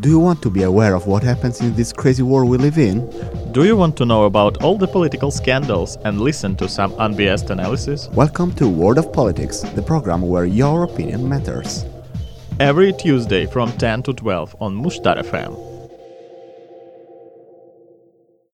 Do you want to be aware of what happens in this crazy world we live in? Do you want to know about all the political scandals and listen to some unbiased analysis? Welcome to World of Politics, the program where your opinion matters. Every Tuesday from 10 to 12 on Mushtar FM.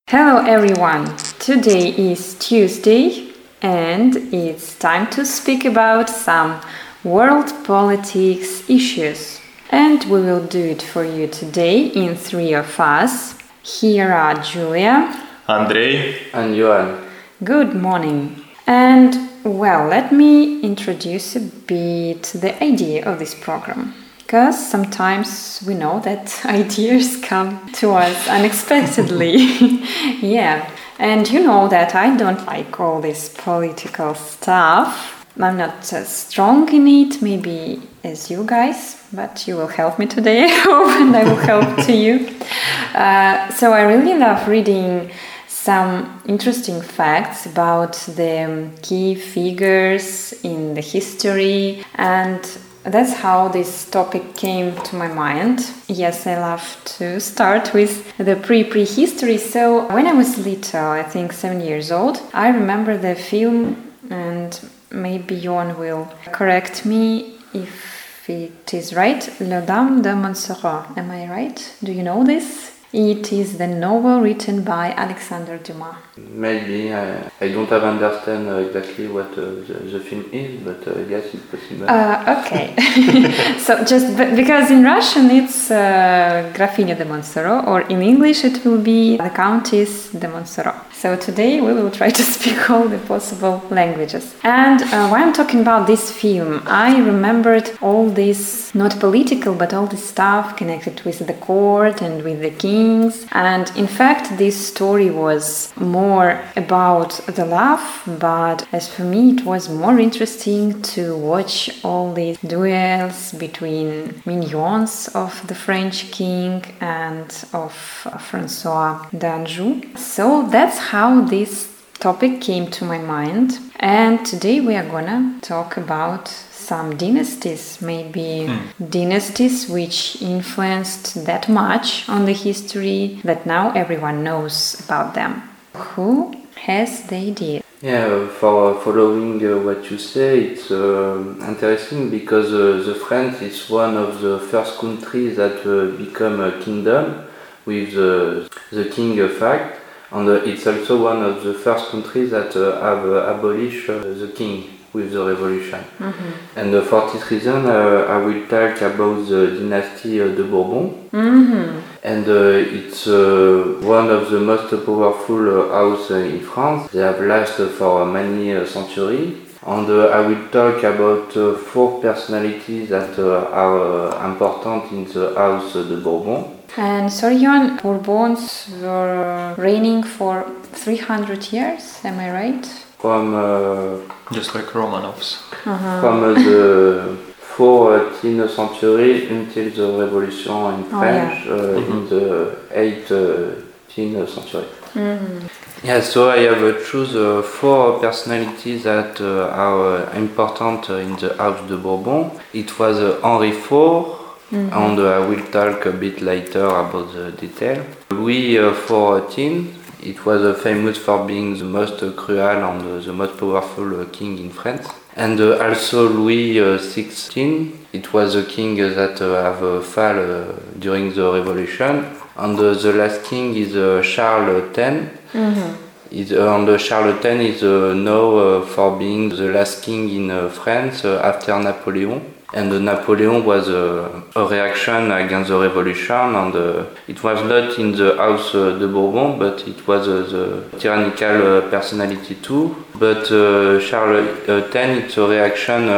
Hello everyone! Today is Tuesday and it's time to speak about some world politics issues. And we will do it for you today in three of us. Here are Julia, Andrei, and Johan. Good morning. And well, let me introduce a bit the idea of this program. Because sometimes we know that ideas come to us unexpectedly. yeah, and you know that I don't like all this political stuff. I'm not as strong in it, maybe as you guys, but you will help me today, I hope, and I will help to you. Uh, so I really love reading some interesting facts about the key figures in the history and that's how this topic came to my mind. Yes, I love to start with the pre prehistory. So, when I was little, I think seven years old, I remember the film, and maybe Johan will correct me if it is right. La Dame de Montsoreau. Am I right? Do you know this? It is the novel written by Alexander Dumas. Maybe I, I don't have understand uh, exactly what uh, the, the film is, but uh, yes, it's possible. Uh, okay, so just because in Russian it's uh, de Montsoreau, or in English it will be the Countess de Montsoreau. So today we will try to speak all the possible languages. And uh, while I'm talking about this film, I remembered all this, not political, but all this stuff connected with the court and with the kings. And in fact, this story was more about the love, but as for me, it was more interesting to watch all these duels between minions of the French king and of Francois d'Anjou. So that's how this topic came to my mind. And today we are gonna talk about some dynasties, maybe dynasties which influenced that much on the history that now everyone knows about them. Who has the idea? Yeah, for following uh, what you say, it's uh, interesting because uh, the France is one of the first countries that uh, become a kingdom with the, the king fact, and uh, it's also one of the first countries that uh, have uh, abolished the king with the revolution. And uh, for this reason, I will talk about the dynasty uh, de Bourbon. Mm-hmm. And it's one of the most powerful house uh, in France. They have lasted for many centuries. And uh, I will talk about uh, four personalities that uh, are important in the house de Bourbon. And sorry, Johan, Bourbons were reigning for 300 years, am I right? From, uh, just like Romanovs. from uh, the 14th century until the revolution in Oh, French uh, in the 18th century. Yeah, so I have uh, choose uh, four personalities that uh, are uh, important uh, in the House de Bourbon. It was uh, Henri IV, and uh, I will talk a bit later about the detail. Louis uh, XIV, it was uh, famous for being the most uh, cruel and uh, the most powerful uh, king in France. And uh, also Louis uh, XVI, it was a king uh, that uh, have uh, fall uh, during the revolution. And uh, the last king is uh, Charles X. Is, uh, and uh, Charles X is uh, known uh, for being the last king in uh, France uh, after Napoleon. And Napoleon was uh, a reaction against the revolution, and uh, it was not in the House uh, de Bourbon, but it was uh, the tyrannical uh, personality too. But uh, Charles uh, X, it's a reaction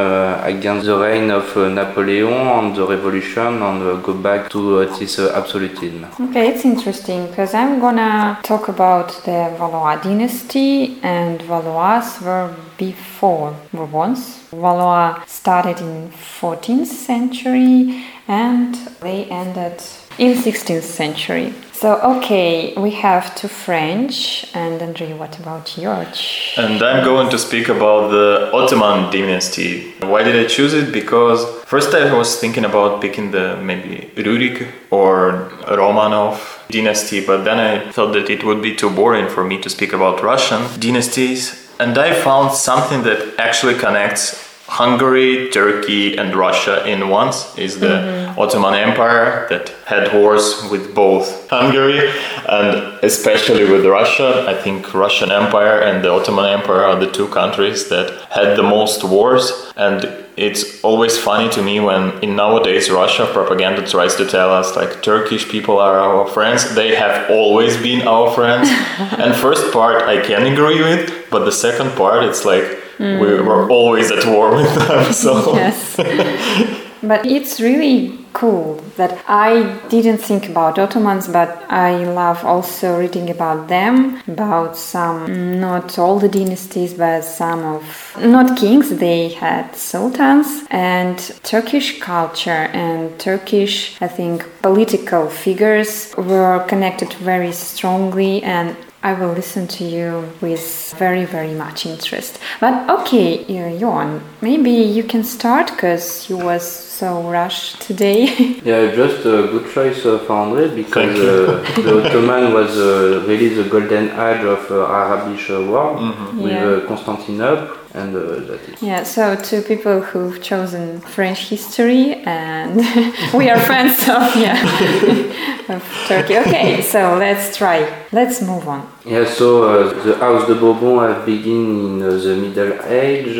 against the reign of Napoleon and the revolution, and go back to this absolutism. Okay, it's interesting because I'm gonna talk about the Valois dynasty, and Valois were before Bourbons. Valois started in 14th century and they ended in 16th century. So, okay, we have two French. And Andrei, what about George? And I'm going to speak about the Ottoman dynasty. Why did I choose it? Because first I was thinking about picking the maybe Rurik or Romanov dynasty, but then I thought that it would be too boring for me to speak about Russian dynasties. And I found something that actually connects Hungary, Turkey, and Russia in once is the mm-hmm. Ottoman Empire that had wars with both Hungary and especially with Russia. I think Russian Empire and the Ottoman Empire are the two countries that had the most wars and it's always funny to me when in nowadays Russia propaganda tries to tell us like Turkish people are our friends. They have always been our friends. and first part I can agree with, but the second part it's like Mm. We were always at war with them. So yes, but it's really cool that I didn't think about Ottomans, but I love also reading about them, about some, not all the dynasties, but some of, not kings, they had sultans, and Turkish culture and Turkish, I think, political figures were connected very strongly and I will listen to you with very, very much interest. But okay, uh, Johan, maybe you can start because you was so rushed today. yeah, just a good choice uh, for Andre because uh, the Ottoman was uh, really the golden age of uh, Arabic world mm -hmm. with yeah. Uh, Constantinople and uh, that is. Yeah, so two people who've chosen French history, and we are friends of yeah of Turkey. Okay, so let's try. Let's move on. Yeah, so uh, the House de Bourbon have begun in uh, the Middle Age.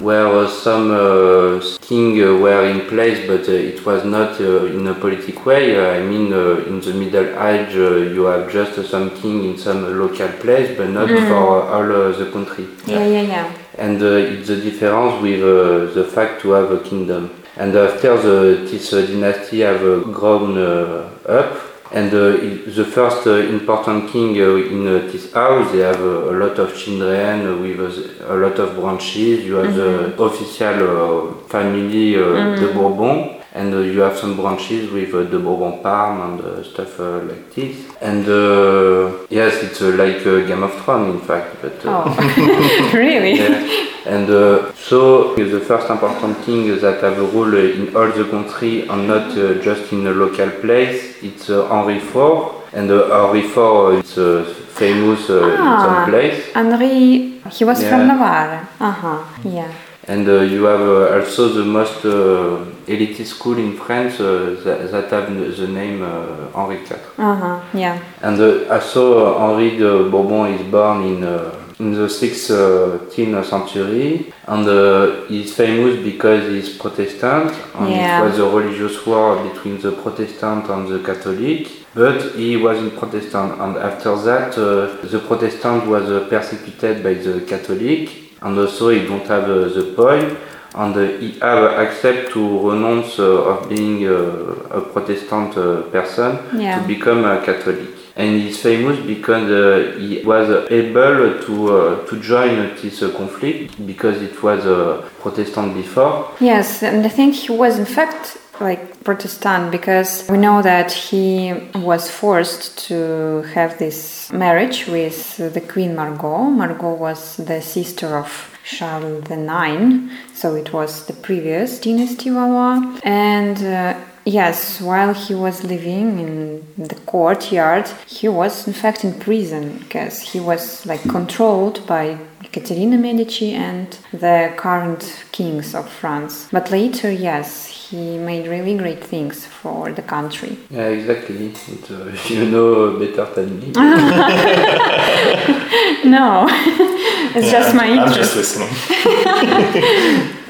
Where uh, some uh, kings uh, were in place, but it was not in a political way. I mean, in the Middle Age, you have just some king in some local place, but not mm. for all the country. Yeah, yeah, yeah and uh, it's the difference with uh, the fact to have a kingdom. And after the, this uh, dynasty have grown up, and the first important king in this house, they have a lot of children with a lot of branches. You have mm -hmm. the mm-hmm. official family, mm -hmm. the Bourbon, and uh, you have some branches with uh, the Bourbon Parme and uh, stuff like this. And yes, it's like Game of Thrones, in fact. But oh, really? Yeah. And so the first important thing that have a role in all the country and not just in a local place, it's Henry IV. And Henry IV, it's famous ah, in some place. Henry, he was yeah. from Navarre. Uh-huh, yeah. And uh, you have uh, also the most uh, elite school in France that, that, have the name Henri IV. -huh, yeah. And also Henri de Bourbon is born in in the 16th century and uh, he's famous because he's Protestant and yeah. it was a religious war between the Protestant and the Catholic but he was in Protestant and after that uh, the Protestant was uh, persecuted by the Catholic and also he don't have uh, the point and uh, he have accept to renounce uh, of being a Protestant person yeah. to become a Catholic and he's famous because uh, he was able to uh, to join this uh, conflict because it was a Protestant before. Yes, and I think he was in fact like Protestant because we know that he was forced to have this marriage with the Queen Margot. Margot was the sister of Charles IX, so it was the previous dynasty Valois. And uh, yes, while he was living in the courtyard, he was in fact in prison because he was like controlled by Caterina Medici and the current kings of France. But later, yes, he made really great things for the country. Yeah, exactly. It, uh, you know better than me. no, it's yeah, just my interest. I'm just listening.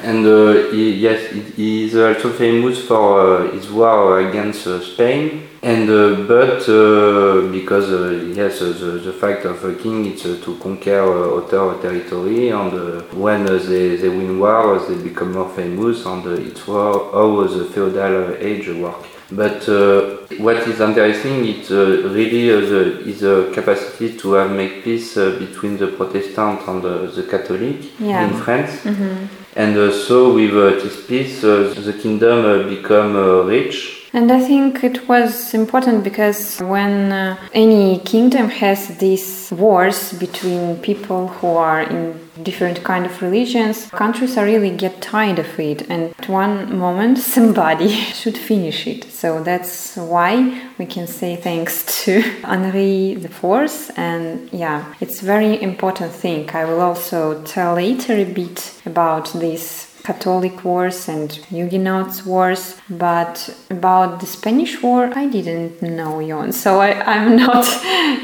and uh, he, yes, he is also famous for uh, his war against uh, Spain and uh, but uh, because uh, yes, the, the fact of a king is to conquer other territory, and when they, they win wars, they become more famous, and it's how the feudal age work. But uh, what is interesting is uh, really uh, the, is the capacity to have make peace between the Protestant and the Catholic yeah. in France. Mm -hmm. And so with this peace, the kingdom become rich And I think it was important because when uh, any kingdom has these wars between people who are in different kind of religions, countries are really get tired of it, and at one moment somebody should finish it. So that's why we can say thanks to Henri IV, and yeah, it's very important thing. I will also tell later a bit about this Catholic wars and Huguenots wars, but about the Spanish war, I didn't know, Jon. So I, am not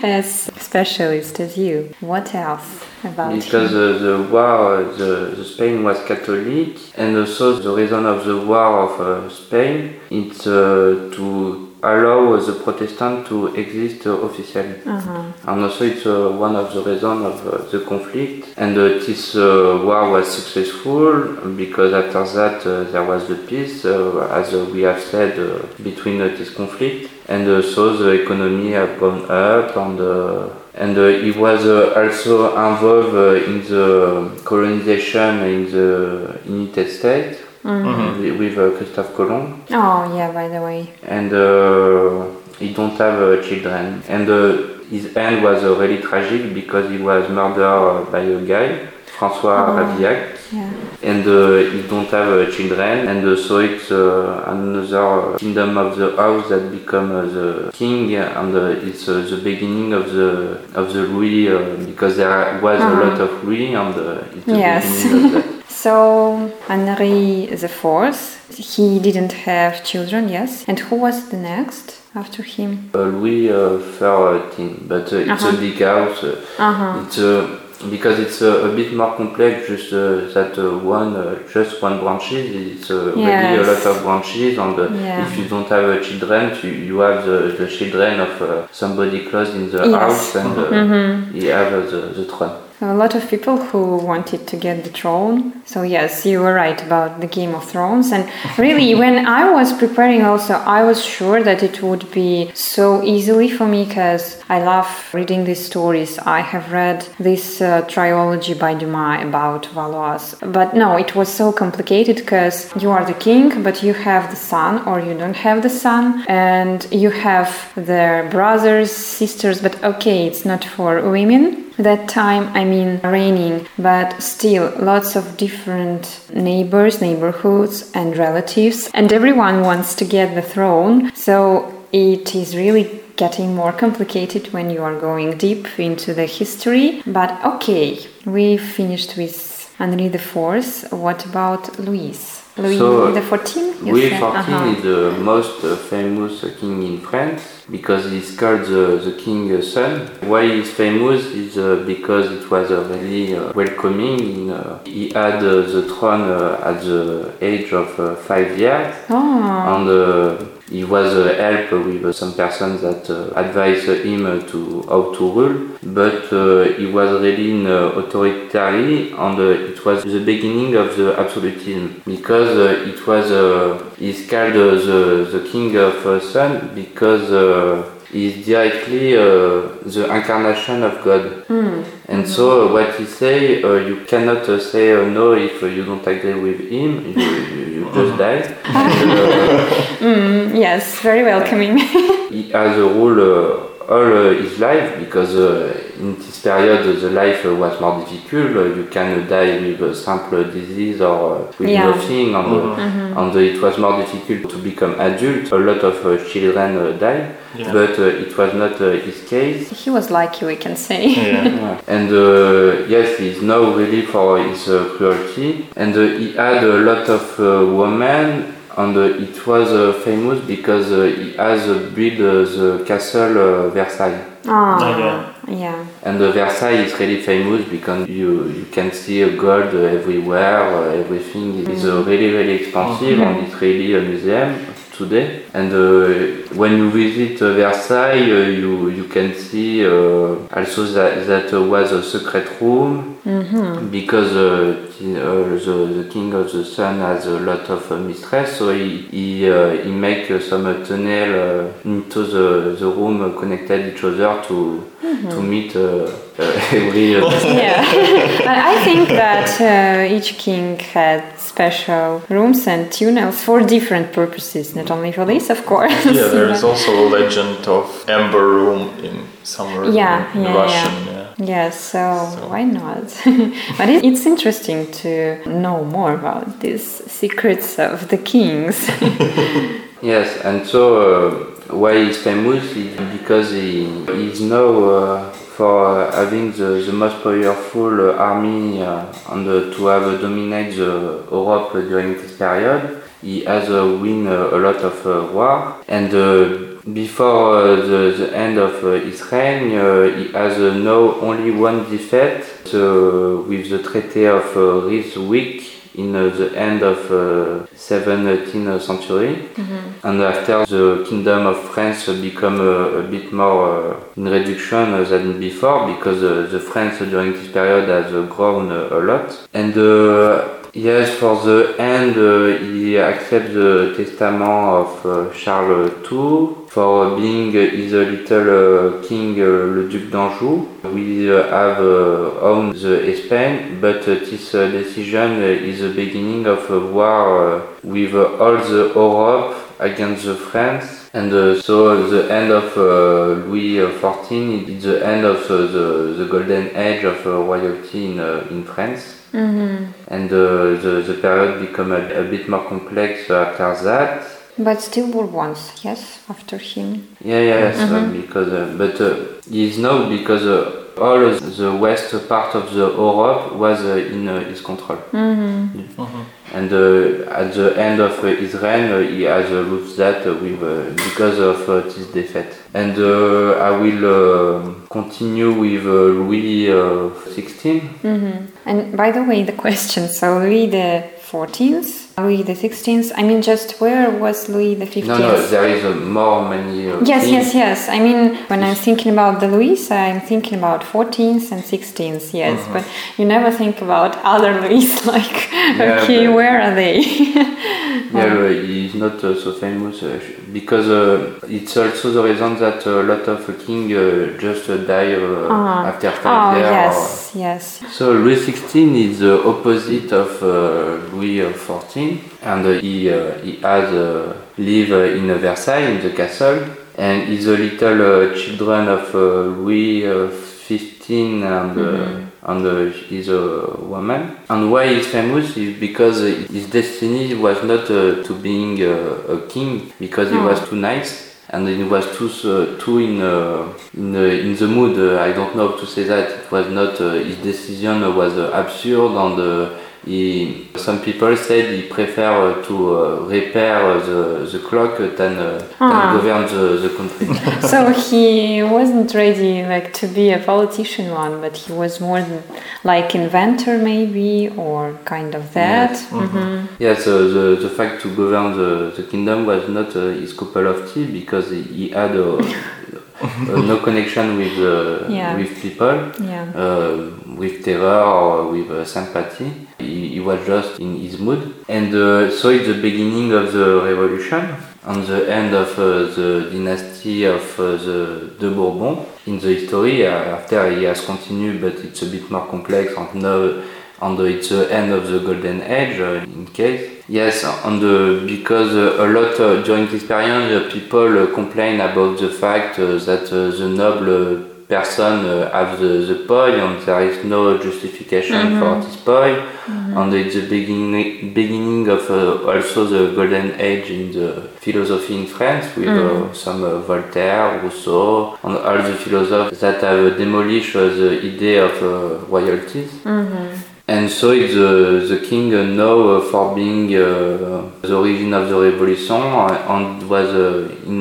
as specialist as you. What else about Because uh, the war, the, the, Spain was Catholic, and also the reason of the war of uh, Spain it's uh, to allow the Protestant to exist officially. Uh-huh. And also it's uh, one of the reasons of uh, the conflict. And uh, this war was successful because after that there was the peace, as we have said, between this conflict. And so the economy have gone up and and uh, he was uh, also involved uh, in the colonization in the United States mm-hmm. with, with Christophe Colomb. Oh yeah, by the way. And uh, he don't have uh, children. And his end was really tragic because he was murdered by a guy, François oh. Ravaillac. Yeah. And uh, he don't have uh, children, and uh, so it's another kingdom of the house that become the king, and it's the beginning of the of the Louis because there was -huh. a uh-huh. lot of Louis, and it's the yes. beginning of that. So Henri IV, he didn't have children, yes. And who was the next after him? Uh, Louis uh, XIII, but uh, it's -huh. a big house. -huh. It's because it's a, a, bit more complex just uh, that uh, one uh, just one branches it's uh, yes. really a lot of branches and uh, yeah. if you don't have uh, children you, you have the, the children of somebody close in the yes. house and mm-hmm. you have the, the throne a lot of people who wanted to get the throne. So, yes, you were right about the Game of Thrones. And really, when I was preparing, also, I was sure that it would be so easily for me because I love reading these stories. I have read this uh, trilogy by Dumas about Valois. But no, it was so complicated because you are the king, but you have the son, or you don't have the son, and you have their brothers, sisters. But okay, it's not for women that time i mean reigning but still lots of different neighbors neighborhoods and relatives and everyone wants to get the throne so it is really getting more complicated when you are going deep into the history. But okay we finished with henri iv what about louis Louis so, XIV? Louis XIV uh-huh. is the most uh, famous king in France because he's called the, the king's son. Why he's famous is uh, because it was uh, really uh, welcoming. In, uh, he had uh, the throne uh, at the age of five years. Oh. And he was uh, helped with some persons that uh, advised him to how to rule, but uh, he was really in authoritarian and it was the beginning of the absolutism because it was he's called the, the king of sun because he is directly uh, the incarnation of God. Mm. And so uh, what he say, uh, you cannot uh, say uh, no if you don't agree with him. You, you, you just mm, yes, very welcoming. has a rule all uh, his life because uh, in this period the life was more difficult. Uh, you can die with a simple disease or with yeah. nothing, and, mm-hmm. mm-hmm. and, it was more difficult to become adult. A lot of children died. Yeah. But uh, it was not uh, his case. He was lucky, we can say. Yeah. and uh, yes, he's now really for his cruelty. And he had a lot of women and uh, it was uh, famous because uh, he has built the castle Versailles. Oh, yeah. And Versailles is really famous because you, you can see gold everywhere, everything is mm. really, really expensive mm -hmm. and it's really a museum today. And uh, when you visit uh, Versailles, uh, you you can see also that that was a secret room mm -hmm. because he, the, the king of the sun has a lot of mistress, so he he, he make some tunnel into the, the room connected each other to mm-hmm. to meet every. yeah, I think that each king had special rooms and tunnels for different purposes, not only for this, of course. Yeah, there's also a legend of Amber Room in somewhere yeah, in yeah, Russian. Yeah. yeah. Yes, so, so, why not? but it, it's interesting to know more about these secrets of the kings. yes, and so uh, why he's famous is because he is now uh, for having the, the most powerful army uh, and to have dominated Europe during this period. He has win a lot of war. And before uh, the, the, end of uh, his reign, uh, he has now only one defeat with the Treaty of Ryswick in uh, the end of uh, 17th century. Mm-hmm. and after the kingdom of france become a, a bit more uh, in reduction than before because the france during this period has grown a lot. And Yes, for the end, uh, he accepts the testament of uh, Charles II for being uh, his little king, le Duc d'Anjou. We have owned the Spain, but this decision is the beginning of a war with all the Europe against the France. And so the end of uh, Louis XIV is the end of uh, the, the golden age of royalty in, in France. Mm-hmm. And uh, the, the period become a, a, bit more complex after that. But still Bourbons, yes, after him. Yeah, yeah, yes, mm-hmm. uh, because uh, but uh, he is now because uh, all the west part of the Europe was uh, in his control. Mm-hmm. Mm-hmm. And at the end of his reign, he has lost that with because of this defeat. And uh, I will um, continue with uh, Louis uh, XVI. Mm-hmm. And by the way, the question so Louis the 14th Louis the Sixteenth. I mean, just where was Louis the Fifteenth? No, no, there is a more many. Uh, yes, yes, yes. I mean, when I'm thinking about the Louis, I'm thinking about fourteenth and sixteenth. Yes, uh-huh. but you never think about other Louis. Like, yeah, okay, where are they? yeah, he's not uh, so famous uh, because uh, it's also the reason that a lot of kings uh, just die uh-huh. after five oh, years. yes, yes. So Louis XVI is the opposite of Louis XIV and uh, he, uh, he has uh, live in Versailles in the castle and he's a little children of Louis XV and mm-hmm and uh, he's a woman. And why he's famous is because his destiny was not uh, to being uh, a king because he oh. was too nice and he was too uh, too in uh, in, in the mood. I don't know how to say that. It was not his decision was absurd and he, some people said he prefer to uh, repair the, the clock than, uh, ah. than govern the, the country. so he wasn't ready like to be a politician one, but he was more like inventor maybe or kind of that. Yes, mm-hmm. Mm-hmm. yes uh, the, the fact to govern the, the kingdom was not uh, his cup of tea because he, had a uh, no connection with uh, yeah. with people, yeah. uh, with terror or with uh, sympathy. He, he, was just in his mood, and uh, so it's the beginning of the revolution and the end of uh, the dynasty of the de Bourbon in the history. after he has continued, but it's a bit more complex and now and it's the end of the golden age in case. Yes, and uh, because uh, a lot uh, during this period people complain about the fact that the noble person have the, the poi and there is no justification mm -hmm. for this poi. Mm -hmm. And it's the beginning, beginning of also the golden age in the philosophy in France with mm -hmm. some Voltaire, Rousseau, and all the philosophers that have demolished the idea of royalties. Mm-hmm. And so it's uh, the king uh, now uh, for being uh, the origin of the revolution and was uh, in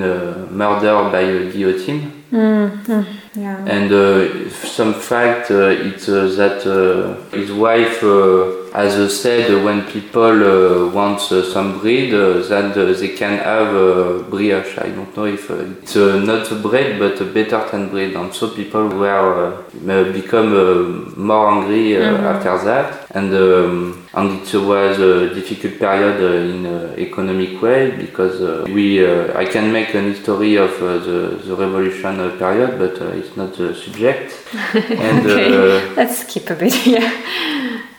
murder by guillotine. Mm, mm, yeah. And uh, some fact uh, it's uh, that uh, his wife uh, has uh, said when people want some bread that they can have brioche. I don't know if it's not bread but better than bread. And so people were become more angry -hmm. after that. And um, and it was a difficult period uh, in an economic way because uh, we uh, I can make an history of uh, the, the revolution period, but it's not the subject. and, okay, let's skip a bit here.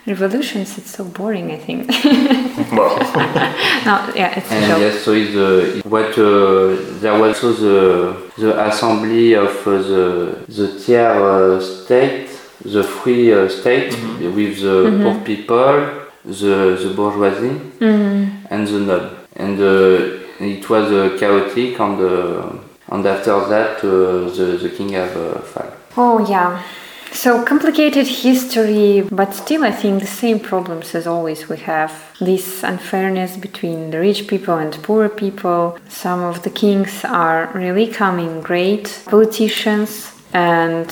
Revolutions, it's so boring. I think. well, no, yeah, it's and yes, so it's uh, what uh, there was also the the assembly of uh, the the tiers state the free uh, state mm-hmm. with the mm-hmm. poor people, the, the bourgeoisie, mm-hmm. and the noble. And uh, it was uh, chaotic, and, uh, and after that, uh, the, the king have uh, fall. Oh, yeah. So complicated history, but still, I think the same problems as always. We have this unfairness between the rich people and poor people. Some of the kings are really coming great politicians, and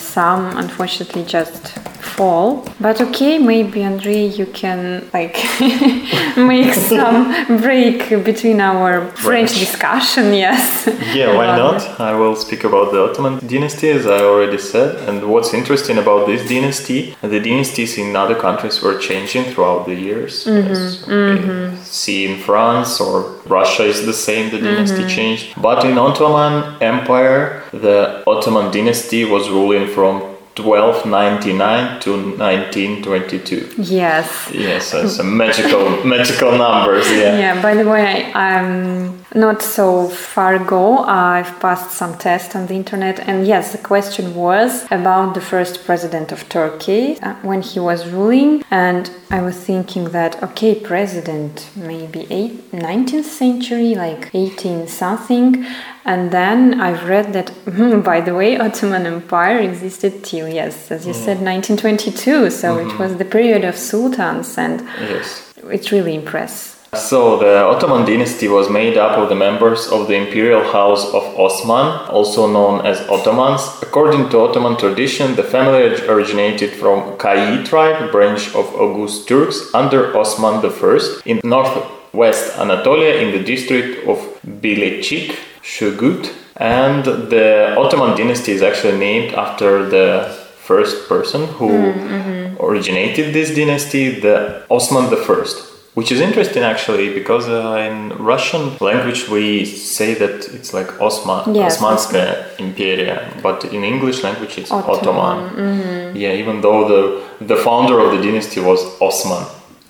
some unfortunately just fall but okay maybe andre you can like make some break between our french discussion yes yeah why not i will speak about the ottoman dynasty as i already said and what's interesting about this dynasty the dynasties in other countries were changing throughout the years mm-hmm. as mm-hmm. see in france or russia is the same the dynasty mm-hmm. changed but in ottoman empire the ottoman dynasty was ruling from 1299 to 1922 yes. Yes that's a magical magical numbers yeah. Yeah by the way i'm um, not so far ago i've passed some tests on the internet and yes the question was about the first president of turkey uh, when he was ruling and i was thinking that okay president maybe 8, 19th century like 18 something and then I've read that, hmm, by the way, Ottoman Empire existed till, yes, as you mm. said, 1922. So mm-hmm. it was the period of sultans, and yes. it's really impressive. So the Ottoman dynasty was made up of the members of the imperial house of Osman, also known as Ottomans. According to Ottoman tradition, the family originated from Kayi tribe, branch of Oghuz Turks, under Osman I in northwest Anatolia in the district of Bilecik, Shugut. And the Ottoman dynasty is actually named after the first person who mm-hmm. originated this dynasty, the Osman I. Which is interesting actually because uh, in Russian language we say that it's like Osman, yes, Osmanskaya Imperia, but in English language it's Ottoman. Ottoman. Mm-hmm. Yeah, even though the the founder of the dynasty was Osman.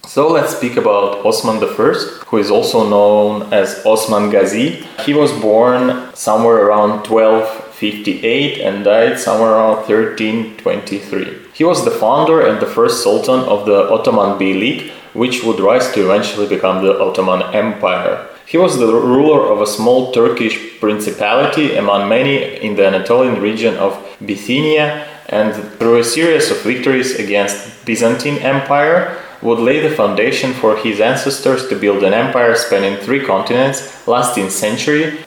So let's speak about Osman I, who is also known as Osman Gazi. He was born somewhere around 1258 and died somewhere around 1323. He was the founder and the first sultan of the Ottoman Beylik, which would rise to eventually become the Ottoman Empire. He was the ruler of a small Turkish principality among many in the Anatolian region of Bithynia, and through a series of victories against Byzantine Empire, would lay the foundation for his ancestors to build an empire spanning three continents, lasting centuries,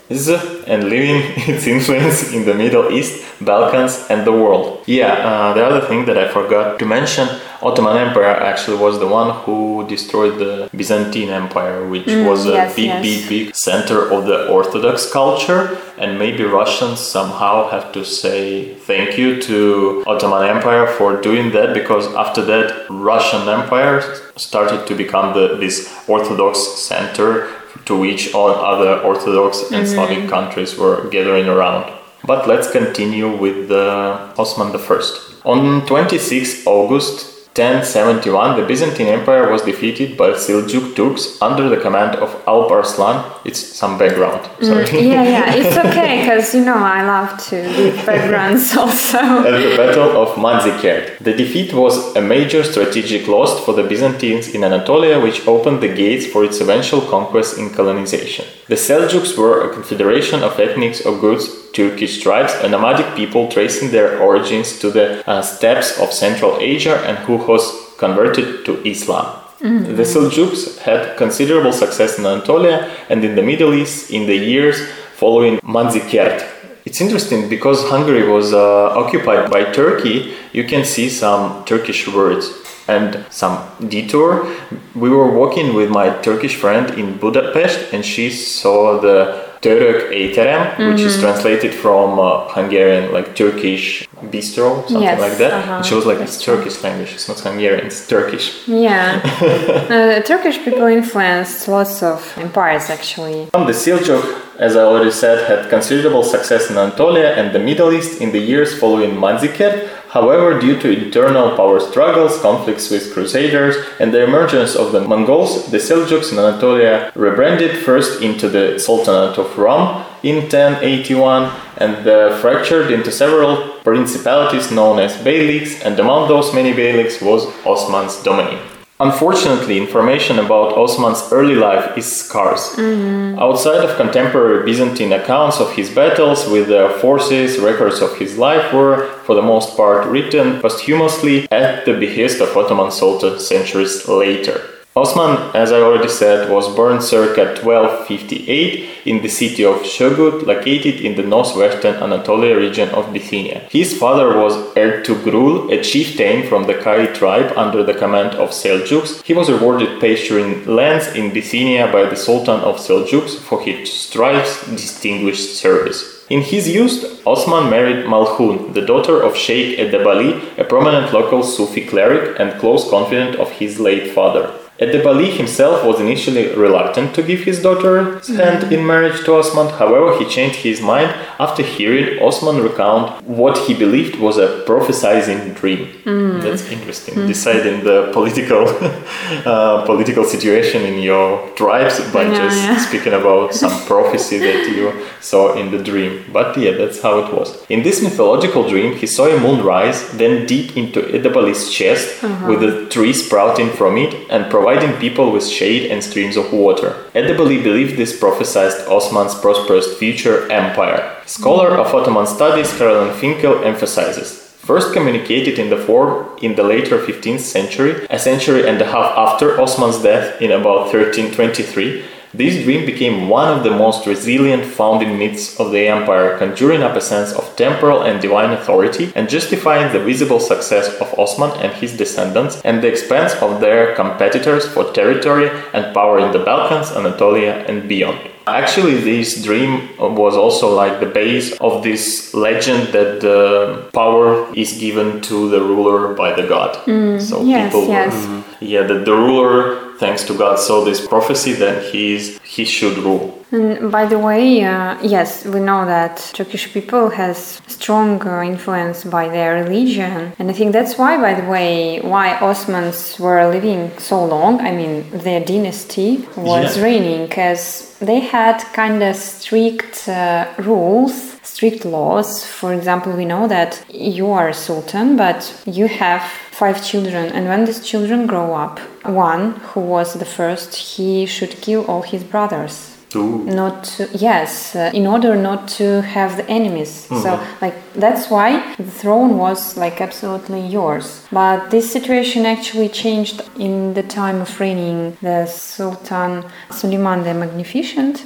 and leaving its influence in the Middle East, Balkans, and the world. Yeah, uh, the other thing that I forgot to mention Ottoman Empire actually was the one who destroyed the Byzantine Empire, which mm, was a yes, big, yes. big, big center of the Orthodox culture. And maybe Russians somehow have to say thank you to Ottoman Empire for doing that, because after that, Russian Empire started to become the, this Orthodox center to which all other Orthodox and mm-hmm. Slavic countries were gathering around. But let's continue with the Osman I. On 26 August 1071, the Byzantine Empire was defeated by Seljuk Turks under the command of Alp Arslan. It's some background. Mm, sorry. Mm, yeah, yeah, it's okay because you know I love to give backgrounds also. At the Battle of Manzikert. The defeat was a major strategic loss for the Byzantines in Anatolia, which opened the gates for its eventual conquest in colonization. The Seljuks were a confederation of ethnic Oghuz Turkish tribes, a nomadic people tracing their origins to the uh, steppes of Central Asia and who was converted to Islam. Mm-hmm. The Seljuks had considerable success in Anatolia and in the Middle East in the years following Manzikert. It's interesting because Hungary was uh, occupied by Turkey. You can see some Turkish words and some detour. We were walking with my Turkish friend in Budapest and she saw the Török Étterem, which is translated from uh, Hungarian, like Turkish bistro, something Yes, like that. uh-huh, It shows like it's. Turkish language, it's not Hungarian, it's Turkish. Yeah. uh, Turkish people influenced lots of empires actually. The Seljuk, as I already said, had considerable success in Anatolia and the Middle East in the years following Manzikert. However, due to internal power struggles, conflicts with crusaders, and the emergence of the Mongols, the Seljuks in Anatolia rebranded first into the Sultanate of Rum in 1081 and uh, fractured into several principalities known as beyliks, and among those many beyliks was Osman's domain. Unfortunately, information about Osman's early life is scarce. Mm-hmm. Outside of contemporary Byzantine accounts of his battles with their forces, records of his life were, for the most part, written posthumously at the behest of Ottoman Sultan centuries later. Osman, as I already said, was born circa 1258 in the city of Shogut, located in the northwestern Anatolia region of Bithynia. His father was Ertugrul, a chieftain from the Kayi tribe under the command of Seljuks. He was awarded pasturing lands in Bithynia by the Sultan of Seljuks for his thrice distinguished service. In his youth, Osman married Malhun, the daughter of Sheikh Edebali, a prominent local Sufi cleric and close confidant of his late father. Edebali himself was initially reluctant to give his daughter's hand in marriage to Osman, however, he changed his mind after hearing Osman recount what he believed was a prophesizing dream. Hmm. That's interesting. Hmm. Deciding the political uh, political situation in your tribes by Yeah, just yeah. speaking about some prophecy that you saw in the dream. But yeah, that's how it was. In this mythological dream, he saw a moon rise, then deep into Edebali's chest, uh-huh. with a tree sprouting from it and providing people with shade and streams of water. Edebali believed this prophesied Osman's prosperous future empire. Scholar of Ottoman studies Caroline Finkel emphasizes First communicated in the form in the later 15th century, a century and a half after Osman's death in about 1323, this dream became one of the most resilient founding myths of the empire, conjuring up a sense of temporal and divine authority and justifying the visible success of Osman and his descendants and the expense of their competitors for territory and power in the Balkans, Anatolia, and beyond. Actually, this dream was also like the base of this legend that the power is given to the ruler by the god. Mm, so yes, people, yes. yeah, that the ruler, thanks to God, saw this prophecy that he is he should rule. And by the way, uh, yes, we know that Turkish people has strong uh, influence by their religion, and I think that's why, by the way, why Ottomans were living so long. I mean, their dynasty was Yeah. reigning because they had kind of strict uh, rules, strict laws. For example, we know that you are a sultan, but you have five children, and when these children grow up, one who was the first, he should kill all his brothers To not to, yes uh, in order not to have the enemies. So like that's why the throne was like absolutely yours. But this situation actually changed in the time of reigning the sultan suleiman the magnificent.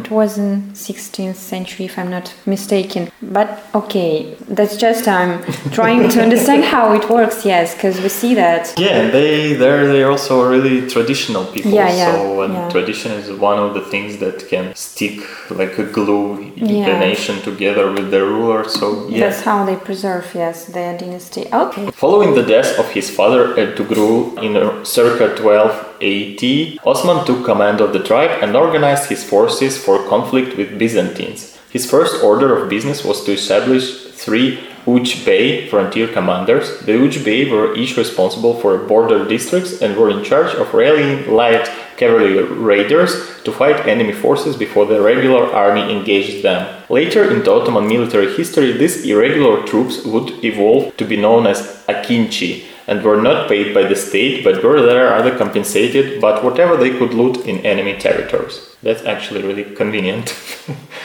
It was in 16th century if i'm not mistaken. But okay that's just i'm trying to understand how it works yes because we see that. Yeah, they they're they're also really traditional people. Yeah, yeah, so and yeah. tradition is one of the things that can stick like a glue the Yeah. nation together with the ruler. So yeah. that's how they preserve yes their dynasty okay Following the death of his father Ertugrul in circa 1280, Osman took command of the tribe and organized his forces for conflict with Byzantines. His first order of business was to establish three Uj Bey frontier commanders. The Uj Bey were each responsible for border districts and were in charge of rallying light cavalry raiders to fight enemy forces before the regular army engaged them. Later in the Ottoman military history, these irregular troops would evolve to be known as Akinci and were not paid by the state but were there rather compensated but whatever they could loot in enemy territories. That's actually really convenient.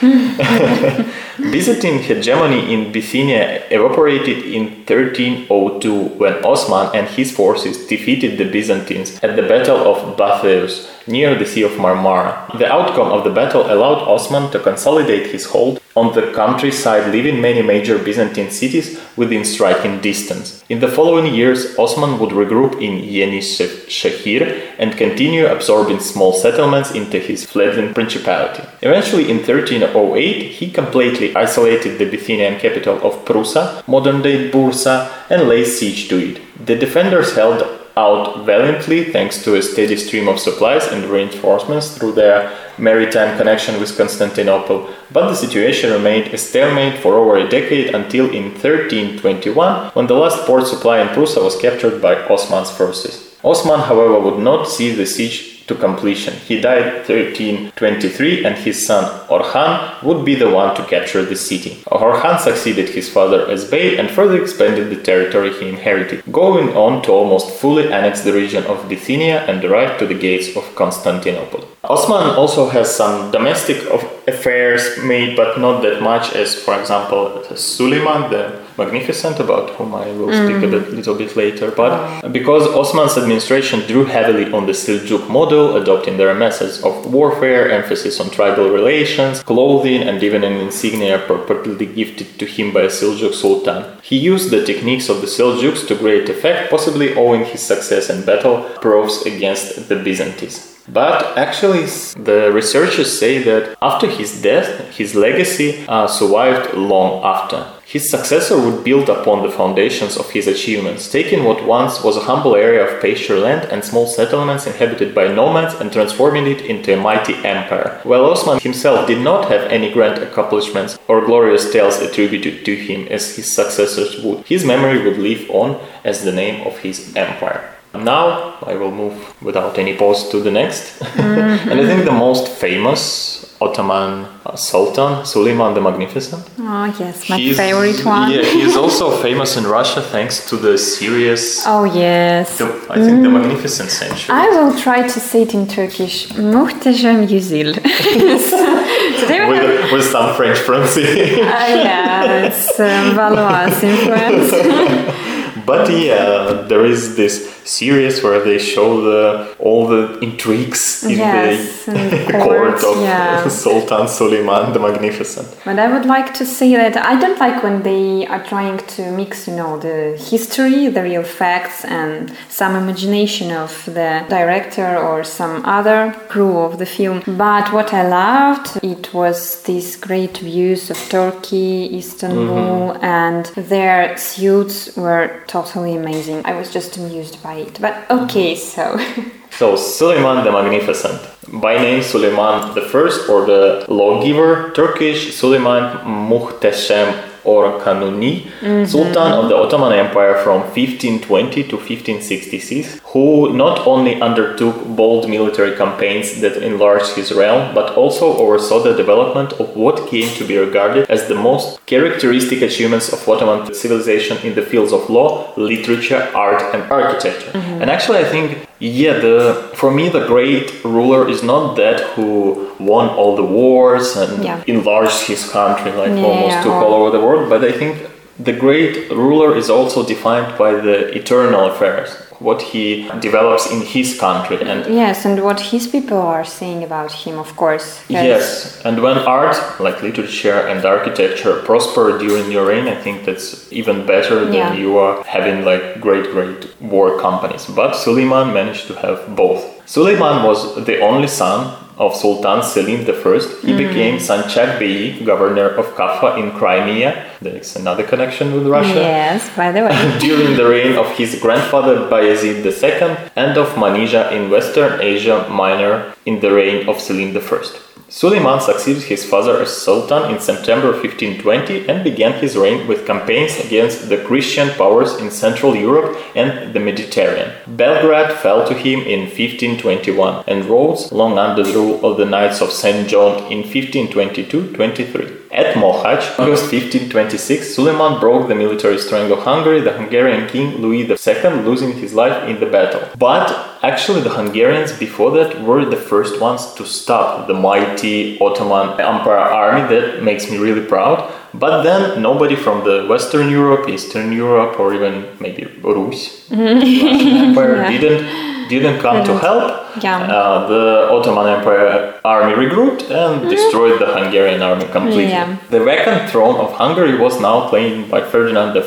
Byzantine hegemony in Bithynia evaporated in 1302 when Osman and his forces defeated the Byzantines at the Battle of Bapheus near the Sea of Marmara. The outcome of the battle allowed Osman to consolidate his hold on the countryside, leaving many major Byzantine cities within striking distance. In the following years, Osman would regroup in Yeni Shahir and continue absorbing small settlements into his fledgling principality. Eventually, in 1308, he completely isolated the Bithynian capital of Prusa, modern day Bursa, and laid siege to it. The defenders held out valiantly thanks to a steady stream of supplies and reinforcements through their maritime connection with Constantinople, but the situation remained a stalemate for over a decade until in 1321 when the last port supply in Prusa was captured by Osman's forces. Osman, however, would not see the siege to completion. He died 1323 and his son Orhan would be the one to capture the city. Orhan succeeded his father as Bey and further expanded the territory he inherited, going on to almost fully annex the region of Bithynia and arrive to the gates of Constantinople. Osman also has some domestic affairs made, but not that much as, for example, Suleiman the Magnificent, about whom I will mm. speak a bit, little bit later. But because Osman's administration drew heavily on the Seljuk model, adopting their methods of warfare, emphasis on tribal relations, clothing, and even an insignia purportedly gifted to him by a Seljuk sultan, he used the techniques of the Seljuks to great effect, possibly owing his success in battle proofs against the Byzantines. But actually, the researchers say that after his death, his legacy uh, survived long after. His successor would build upon the foundations of his achievements, taking what once was a humble area of pasture land and small settlements inhabited by nomads and transforming it into a mighty empire. While Osman himself did not have any grand accomplishments or glorious tales attributed to him as his successors would, his memory would live on as the name of his empire. Now I will move without any pause to the next. And I think the most famous Ottoman uh, Sultan, Suleiman the Magnificent. Oh, yes, my he's, favorite one. yeah, he is also famous in Russia thanks to the series. Oh, yes. The, I think mm. the Magnificent Century. I will try to say it in Turkish. Muhteşem Yüzyıl. with, with some French fluency. uh, yeah, it's um, Valois influence. But yeah, there is this series where they show the all the intrigues in yes, the, court, court, of yeah. Sultan Suleiman the Magnificent. But I would like to say that I don't like when they are trying to mix, you know, the history, the real facts, and some imagination of the director or some other crew of the film. But what I loved, it was these great views of Turkey, Istanbul, mm-hmm. and their suits were totally amazing. I was just amused by it. But okay, mm-hmm. so. so Suleiman the Magnificent. By name Suleiman the First or the lawgiver, Turkish Suleiman Muhteşem or Kanuni, mm-hmm. Sultan of the Ottoman Empire from 1520 to 1566, who not only undertook bold military campaigns that enlarged his realm, but also oversaw the development of what came to be regarded as the most characteristic achievements of Ottoman civilization in the fields of law, literature, art, and architecture. Mm-hmm. And actually, I think yeah, the for me the great ruler is not that who won all the wars and yeah. enlarged his country like yeah, almost took all over the world, but I think the great ruler is also defined by the eternal affairs what he develops in his country and yes and what his people are saying about him of course. Yes and when art like literature and architecture prosper during your reign i think that's even better than yeah. you are having like great great war companies. But suleiman managed to have both. Suleiman was the only son of Sultan Selim I, he mm. became Sanchak Bey, governor of Kaffa in Crimea. There's another connection with Russia. Yes, by the way. During the reign of his grandfather Bayezid II and of Manisa in Western Asia Minor in the reign of Selim I. Suleiman succeeded his father as Sultan in September 1520 and began his reign with campaigns against the Christian powers in Central Europe and the Mediterranean. Belgrade fell to him in 1521 and Rhodes, long under the rule of the Knights of St. John in 1522-23. At Mohacs, uh-huh. August 1526, Suleiman broke the military strength of Hungary, the Hungarian king Louis II losing his life in the battle. But actually, the Hungarians before that were the first ones to stop the mighty Ottoman Empire army. That makes me really proud. But then nobody from the Western Europe, Eastern Europe, or even maybe Rus, mm-hmm. Russian Empire yeah. didn't didn't come to help Yeah. uh, the Ottoman Empire army regrouped and destroyed the Hungarian army completely. Yeah. The vacant throne of Hungary was now claimed by Ferdinand I,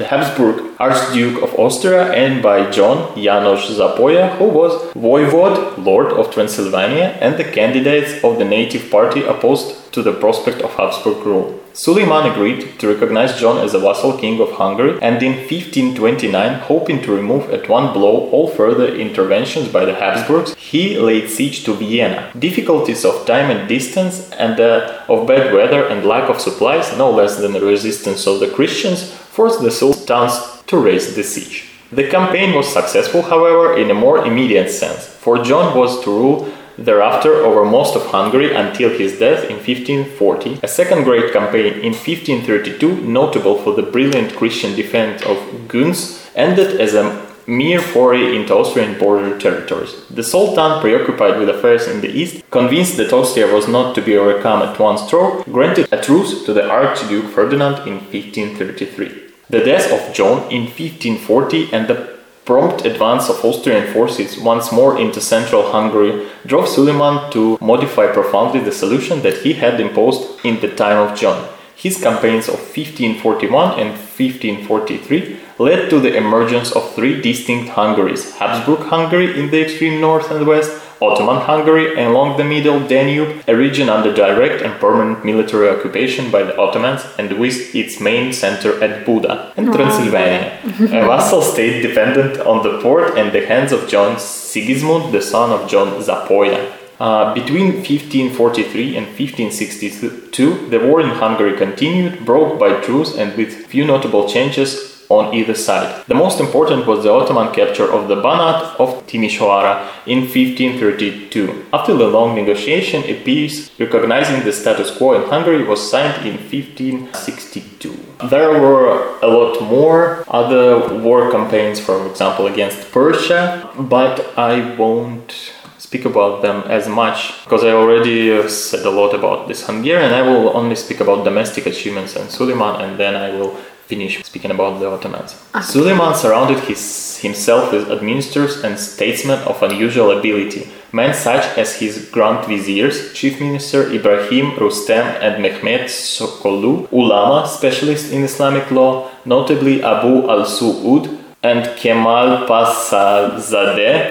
the Habsburg Archduke of Austria, and by John János Zapolya, who was voivode, lord of Transylvania, and the candidates of the native party opposed to the prospect of Habsburg rule. Suleiman agreed to recognize John as a vassal king of Hungary, and in 1529, hoping to remove at one blow all further interventions by the Habsburgs, he laid siege to Vienna. Difficulties of time and distance, and uh, of bad weather and lack of supplies, no less than the resistance of the Christians, forced the sultans to raise the siege. The campaign was successful, however, in a more immediate sense, for John was to rule thereafter over most of Hungary until his death in 1540. A second great campaign in 1532, notable for the brilliant Christian defense of Guns, ended as a mere foray into Austrian border territories. The Sultan, preoccupied with affairs in the east, convinced that Austria was not to be overcome at one stroke, granted a truce to the Archduke Ferdinand in 1533. The death of John in 1540 and the prompt advance of Austrian forces once more into central Hungary drove Suleiman to modify profoundly the solution that he had imposed in the time of John. His campaigns of 1541 and 1543 led to the emergence of three distinct Hungaries Habsburg Hungary in the extreme north and west, Ottoman Hungary and along the middle Danube, a region under direct and permanent military occupation by the Ottomans and with its main center at Buda, and Transylvania, a vassal state dependent on the Porte and the hands of John Sigismund, the son of John Zapolya. Uh, between 1543 and 1562, the war in Hungary continued, broke by truce and with few notable changes on either side. The most important was the Ottoman capture of the Banat of Timisoara in 1532. After the long negotiation, a peace recognizing the status quo in Hungary was signed in 1562. There were a lot more other war campaigns, for example, against Persia, but I won't speak about them as much because I already uh, said a lot about this Hungarian. I will only speak about domestic achievements and Suleiman, and then I will finish speaking about the Ottomans. Ah. Suleiman surrounded his, himself with administrators and statesmen of unusual ability, men such as his grand viziers, chief minister Ibrahim Rustem and Mehmet Sokollu, ulama, specialist in Islamic law, notably Abu al-Su'ud and Kemal Paşazadeh,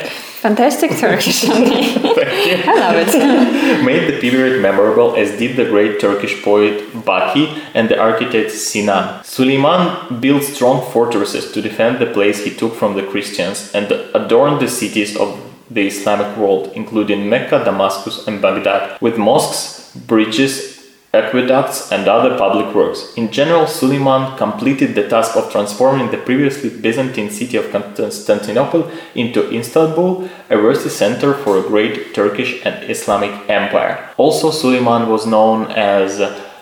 Fantastic Turkish. Thank you. I love it. made the period memorable as did the great Turkish poet Baki and the architect Sinan. Suleiman built strong fortresses to defend the place he took from the Christians and adorned the cities of the Islamic world, including Mecca, Damascus, and Baghdad, with mosques, bridges, aqueducts, and other public works. In general, Suleiman completed the task of transforming the previously Byzantine city of Constantinople into Istanbul, a worthy center for a great Turkish and Islamic empire. Also, Suleiman was known as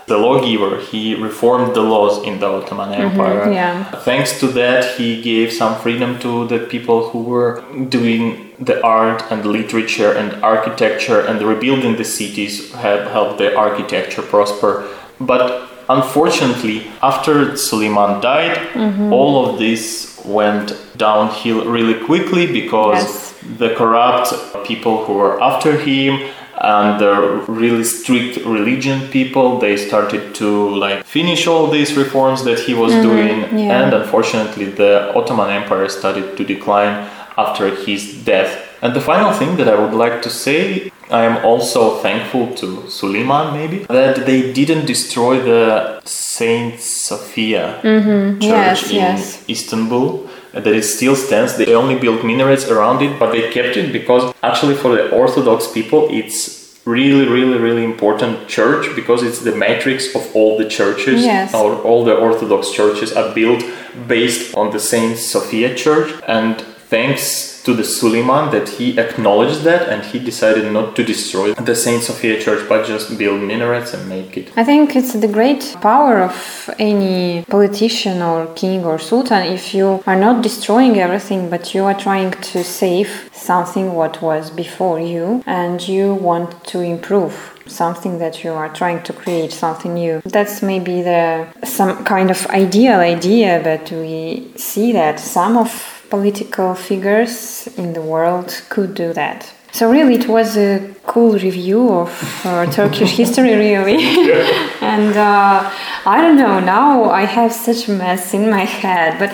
the lawgiver. He reformed the laws in the Ottoman mm-hmm, Empire. yeah. Thanks to that, he gave some freedom to the people who were doing the art and literature and architecture and rebuilding the cities have helped the architecture prosper. But unfortunately, after Suleiman died, mm-hmm. all of this went downhill really quickly because Yes. the corrupt people who were after him and the really strict religion people they started to like finish all these reforms that he was mm-hmm. doing. Yeah. and unfortunately the ottoman empire started to decline after his death. And the final thing that i would like to say i am also thankful to suleiman maybe that they didn't destroy the saint sophia mm-hmm. church Yes, in yes. Istanbul that it still stands. They only built minarets around it, but they kept it because actually for the Orthodox people it's really, really, really important church because it's the matrix of all the churches. Yes. All, all the Orthodox churches are built based on the Saint Sophia Church, and thanks to the Suleiman that he acknowledged that and he decided not to destroy the Saint Sophia Church but just build minarets and make it. I think it's the great power of any politician or king or sultan. If you are not destroying everything but you are trying to save something what was before you and you want to improve something that you are trying to create something new. That's maybe the some kind of ideal idea but we see that some of political figures in the world could do that So really, it was a cool review of uh, Turkish history, really. and uh, I don't know. Now I have such a mess in my head, but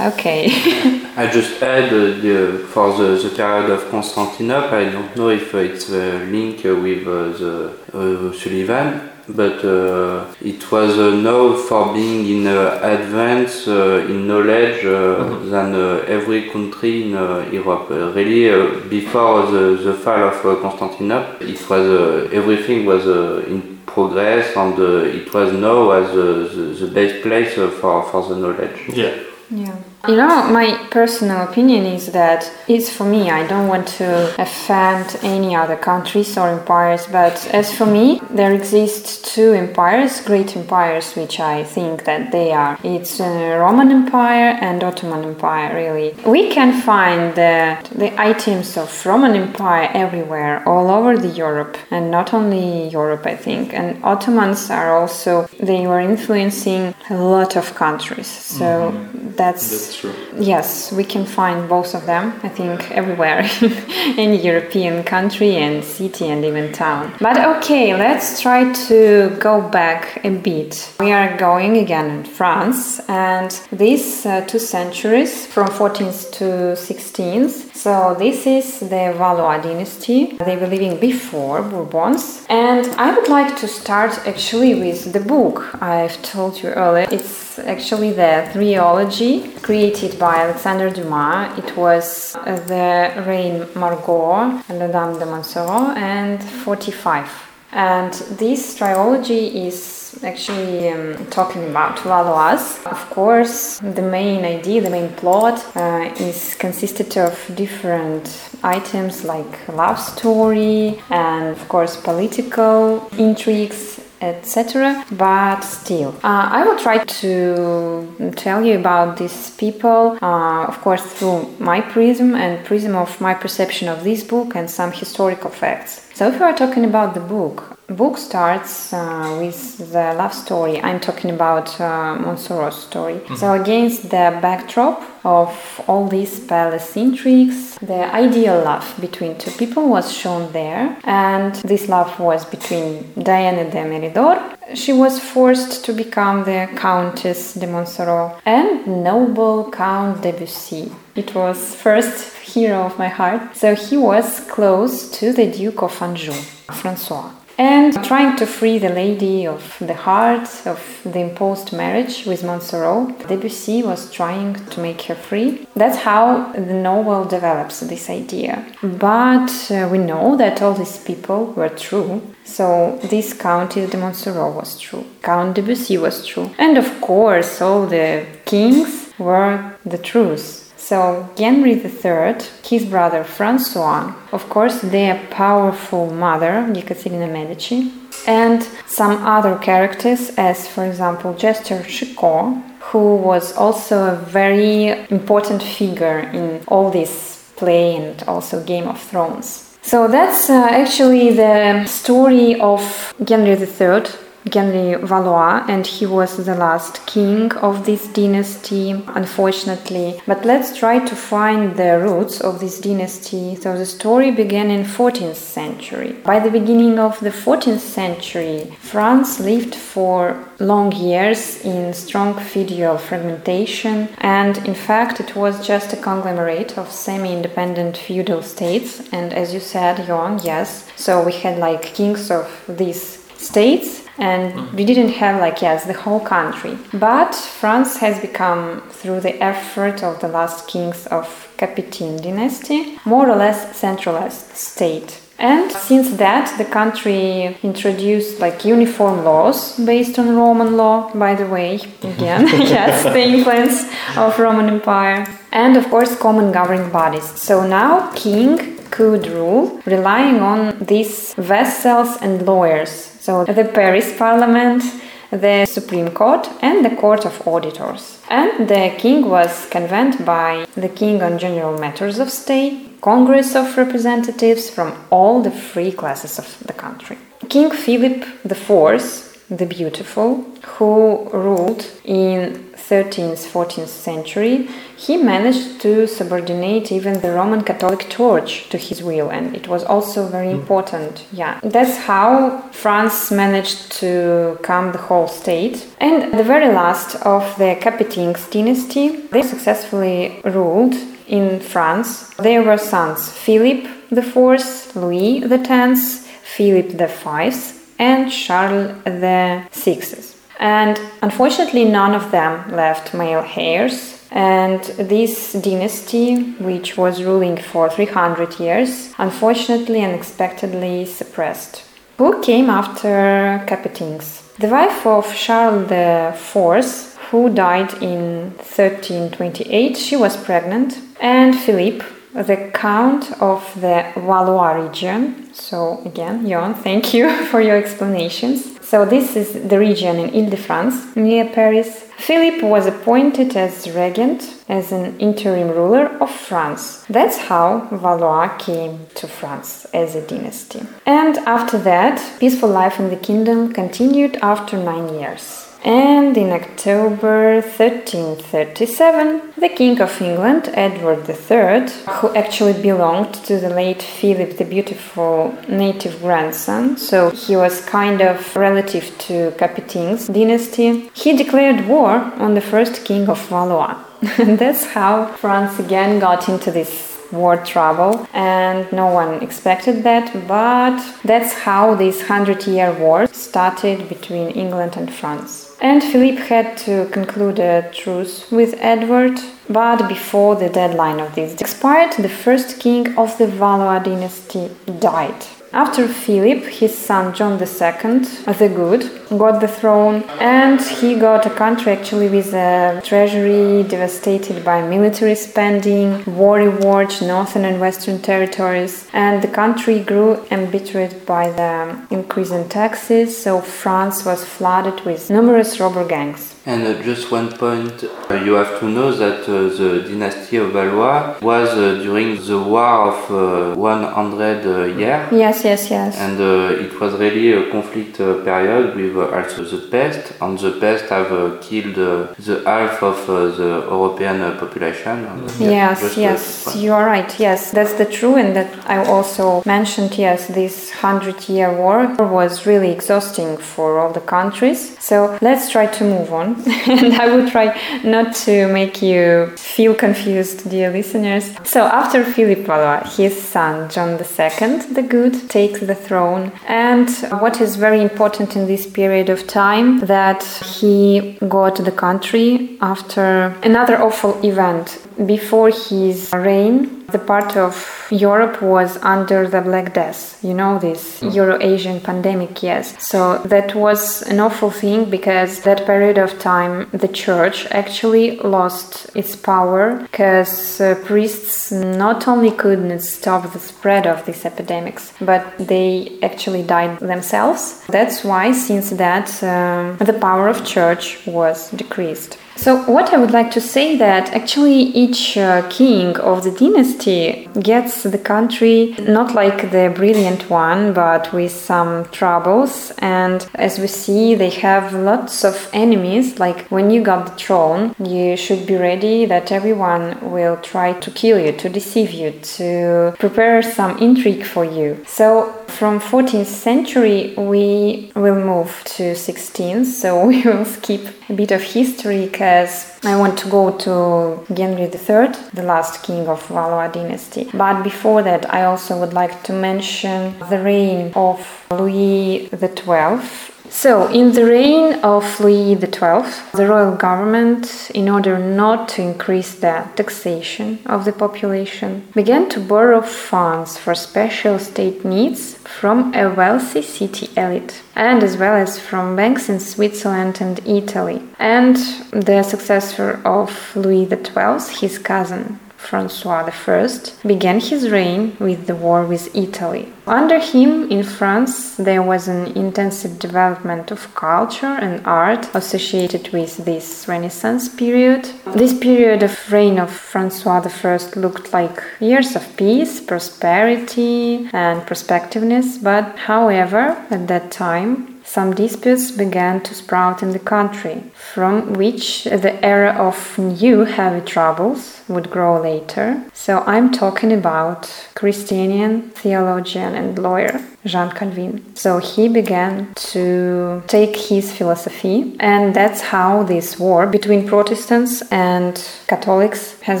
okay. I just add uh, the, for the, the period of Constantinople. I don't know if it's a link with uh, the uh, Sullivan, but uh, it was uh, known for being in uh, advance uh, in knowledge uh, Mhm. than uh, every country in uh, Europe. Uh, really, uh, before the, the fall of uh, Constantinople, it was uh, everything was uh, in progress, and uh, it was now as uh, the, the best place uh, for for the knowledge. Yeah. Yeah. You know, my personal opinion is that it's for me, I don't want to offend any other countries or empires, but as for me, there exist two empires, great empires, which I think that they are. It's uh, Roman Empire and Ottoman Empire, really. We can find the, the items of Roman Empire everywhere, all over the Europe, and not only Europe, I think. And Ottomans are also, they were influencing a lot of countries. So that's True. Yes, we can find both of them, I think, everywhere in European country and city and even town. But okay, let's try to go back a bit. We are going again in France, and these uh, two centuries, from 14th to 16th, so this is the Valois dynasty. They were living before Bourbons. And I would like to start actually with the book I've told you earlier. It's actually the trilogy created by Alexandre Dumas. It was uh, the Reine Margot and the Dame de Montsoreau and 45. And this trilogy is actually um, talking about Valois. Of course, the main idea, the main plot uh, is consisted of different items like love story and, of course, political intrigues etc. But still, uh, I will try to tell you about these people, uh, of course, through my prism and prism of my perception of this book and some historical facts. So, if we are talking about the book, book starts uh, with the love story. I'm talking about uh, Montsoreau's story. So, against the backdrop of all these palace intrigues, the ideal love between two people was shown there, and this love was between Diana de Meridor. She was forced to become the Countess de Montsoreau and noble Count de Bussy. It was first hero of my heart. So he was close to the Duke of Anjou, Francois. And trying to free the lady of the heart of the imposed marriage with Montsoreau, de Bussy was trying to make her free. That's how the novel develops this idea. But uh, we know that all these people were true. So this Count de Montsoreau was true. Count de Bussy was true. And of course, all the kings were the truth. So Henry III, his brother Francois, of course, their powerful mother Ekaterina Medici, and some other characters, as for example Jester Chicot, who was also a very important figure in all this play and also Game of Thrones. So that's uh, actually the story of Henry III, Henry Valois, and he was the last king of this dynasty, unfortunately. But let's try to find the roots of this dynasty. So the story began in 14th century. By the beginning of the 14th century, France lived for long years in strong feudal fragmentation, and in fact, it was just a conglomerate of semi-independent feudal states. And as you said, Johan, yes. So we had like kings of these states and we didn't have like yes the whole country. But france has become through the effort of the last kings of capeting dynasty more or less centralized state. And since that the country introduced like uniform laws based on roman law by the way again yes the influence of roman empire. And of course common governing bodies. So now king could rule relying on these vassals and lawyers so the Paris Parliament, the Supreme Court, and the Court of Auditors. And the king was convened by the king on general matters of state, Congress of Representatives from all the free classes of the country. King Philip IV, the Beautiful, who ruled in 13th, 14th century, he managed to subordinate even the Roman Catholic Church to his will, and it was also very hmm. important. Yeah, that's how France managed to calm the whole state. And the very last of the Capetings dynasty, they successfully ruled in France. There were sons Philip IV, Louis X, Philip V, and Charles VI. And unfortunately, none of them left male heirs. And this dynasty, which was ruling for 300 years, unfortunately and unexpectedly suppressed. Who came after Capetings? The wife of Charles IV, who died in 1328, she was pregnant, and Philippe, the Count of the Valois region. So, again, Jon, thank you for your explanations. So this is the region in Ile-de-France, near Paris. Philip was appointed as regent, as an interim ruler of France. That's how Valois came to France as a dynasty. And after that, peaceful life in the kingdom continued after nine years. And in October 1337, the King of England, Edward III, who actually belonged to the late Philip the Beautiful native grandson, so he was kind of relative to Capeting's dynasty, he declared war on the first king of Valois. and that's how France again got into this war trouble and no one expected that but that's how this 100 year war started between England and France and Philippe had to conclude a truce with Edward, but before the deadline of this expired, the first king of the Valois dynasty died. After Philip, his son John II, the Good, got the throne, and he got a country actually with a treasury devastated by military spending, war rewards, northern and western territories, and the country grew embittered by the increase in taxes, so France was flooded with numerous robber gangs. And uh, just one point, uh, you have to know that uh, the dynasty of Valois was uh, during the war of 100 years. Yes, yes, yes. And uh, it was really a conflict uh, period with uh, also the pest, and the pest have killed the half of the European population. Mm-hmm. yes, yes, you are right. Yes, that's the true, and that I also mentioned. Yes, this hundred-year war was really exhausting for all the countries. So let's try to move on. and I will try not to make you feel confused, dear listeners. So, after Philip Valois, his son John II the Good takes the throne, and what is very important in this period of time that he got the country after another awful event. Before his reign the part of Europe was under the Black Death, you know, this hmm. Euro Asian pandemic, yes. So that was an awful thing because that period of time the church actually lost its power because uh, priests not only couldn't stop the spread of these epidemics, but they actually died themselves. That's why, since that, um, the power of church was decreased. So, what I would like to say that actually each uh, king of the dynasty gets the country not like the brilliant one, but with some troubles. And as we see, they have lots of enemies. Like when you got the throne, you should be ready that everyone will try to kill you, to deceive you, to prepare some intrigue for you. So, from 14th century, we will move to 16th. So we will skip a bit of history because I want to go to Henry III, the last king of Valois dynasty. But before that, I also would like to mention the reign of Louis XII so, in the reign of Louis XII, the royal government, in order not to increase the taxation of the population, began to borrow funds for special state needs from a wealthy city elite, and as well as from banks in Switzerland and Italy. And the successor of Louis XII, his cousin Francois I, began his reign with the war with Italy. Under him, in France, there was an intensive development of culture and art associated with this Renaissance period. This period of reign of Francois I looked like years of peace, prosperity, and prospectiveness, but however, at that time, some disputes began to sprout in the country, from which the era of new heavy troubles would grow later. So I'm talking about Christianian theologian and lawyer Jean Calvin. So he began to take his philosophy, and that's how this war between Protestants and Catholics has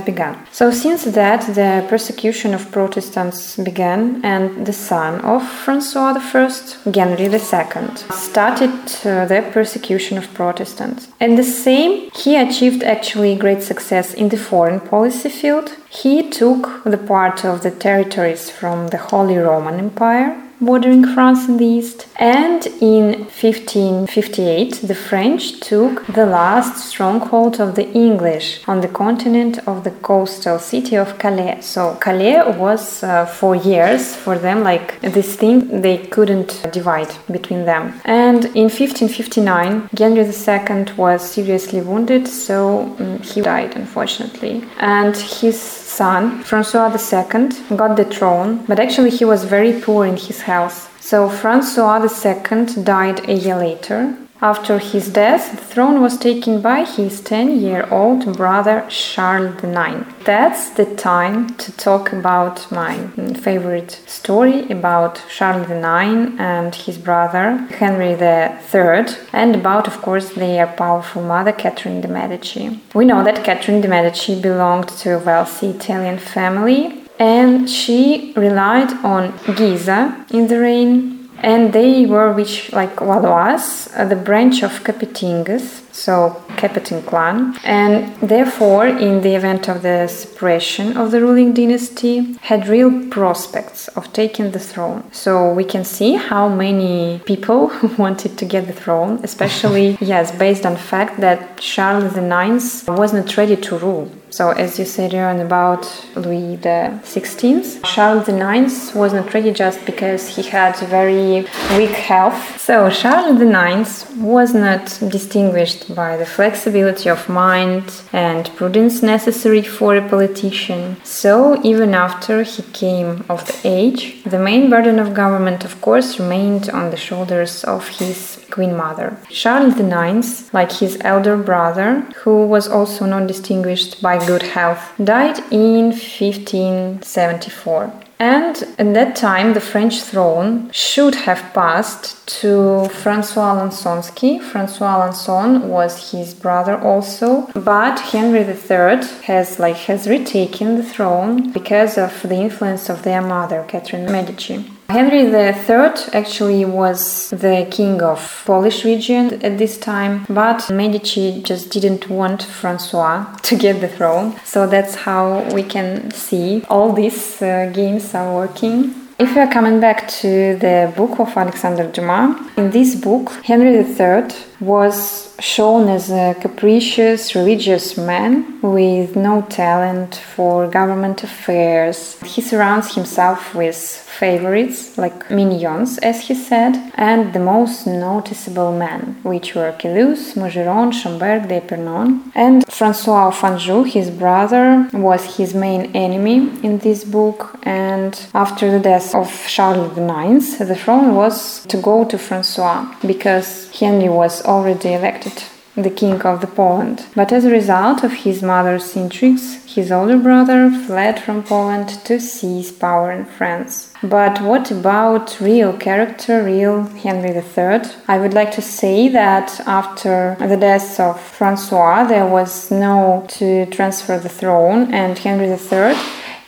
begun. So, since that, the persecution of Protestants began, and the son of Francois I, Henry II, started uh, the persecution of Protestants. And the same, he achieved actually great success in the foreign policy field. He took the part of the territories from the Holy Roman Empire bordering France in the east. And in 1558, the French took the last stronghold of the English on the continent of the coastal city of Calais. So Calais was uh, for years for them like this thing they couldn't divide between them. And in 1559, Henry II was seriously wounded, so um, he died unfortunately. And his son, Francois II, got the throne, but actually he was very poor in his health. So Francois II died a year later. After his death, the throne was taken by his 10 year old brother Charles IX. That's the time to talk about my favorite story about Charles IX and his brother Henry III, and about, of course, their powerful mother Catherine de' Medici. We know that Catherine de' Medici belonged to a wealthy Italian family and she relied on Guisa in the reign and they were which like Valois, uh, the branch of Capetingas, so Capeting clan, and therefore, in the event of the suppression of the ruling dynasty, had real prospects of taking the throne. So we can see how many people wanted to get the throne, especially yes, based on fact that Charles IX was not ready to rule. So, as you said, Aaron, about Louis XVI, Charles IX was not ready just because he had very weak health. So, Charles IX was not distinguished by the flexibility of mind and prudence necessary for a politician. So, even after he came of the age, the main burden of government, of course, remained on the shoulders of his Queen Mother. Charles IX, like his elder brother, who was also not distinguished by good health, died in 1574. And at that time, the French throne should have passed to Francois Alençonsky. Francois Alençon was his brother also, but Henry III has like has retaken the throne because of the influence of their mother, Catherine Medici. Henry III actually was the king of Polish region at this time, but Medici just didn't want Francois to get the throne. So that's how we can see all these uh, games are working. If we are coming back to the book of Alexander Dumas, in this book, Henry III was shown as a capricious religious man with no talent for government affairs. He surrounds himself with favorites, like minions, as he said, and the most noticeable men, which were Caylus, Maugiron, Schomberg, d'Epernon. And Francois of Anjou, his brother, was his main enemy in this book, and after the death of Charles IX, the throne was to go to Francois because Henry was already elected the king of the Poland. But as a result of his mother's intrigues, his older brother fled from Poland to seize power in France. But what about real character, real Henry III? I would like to say that after the death of Francois, there was no to transfer the throne, and Henry III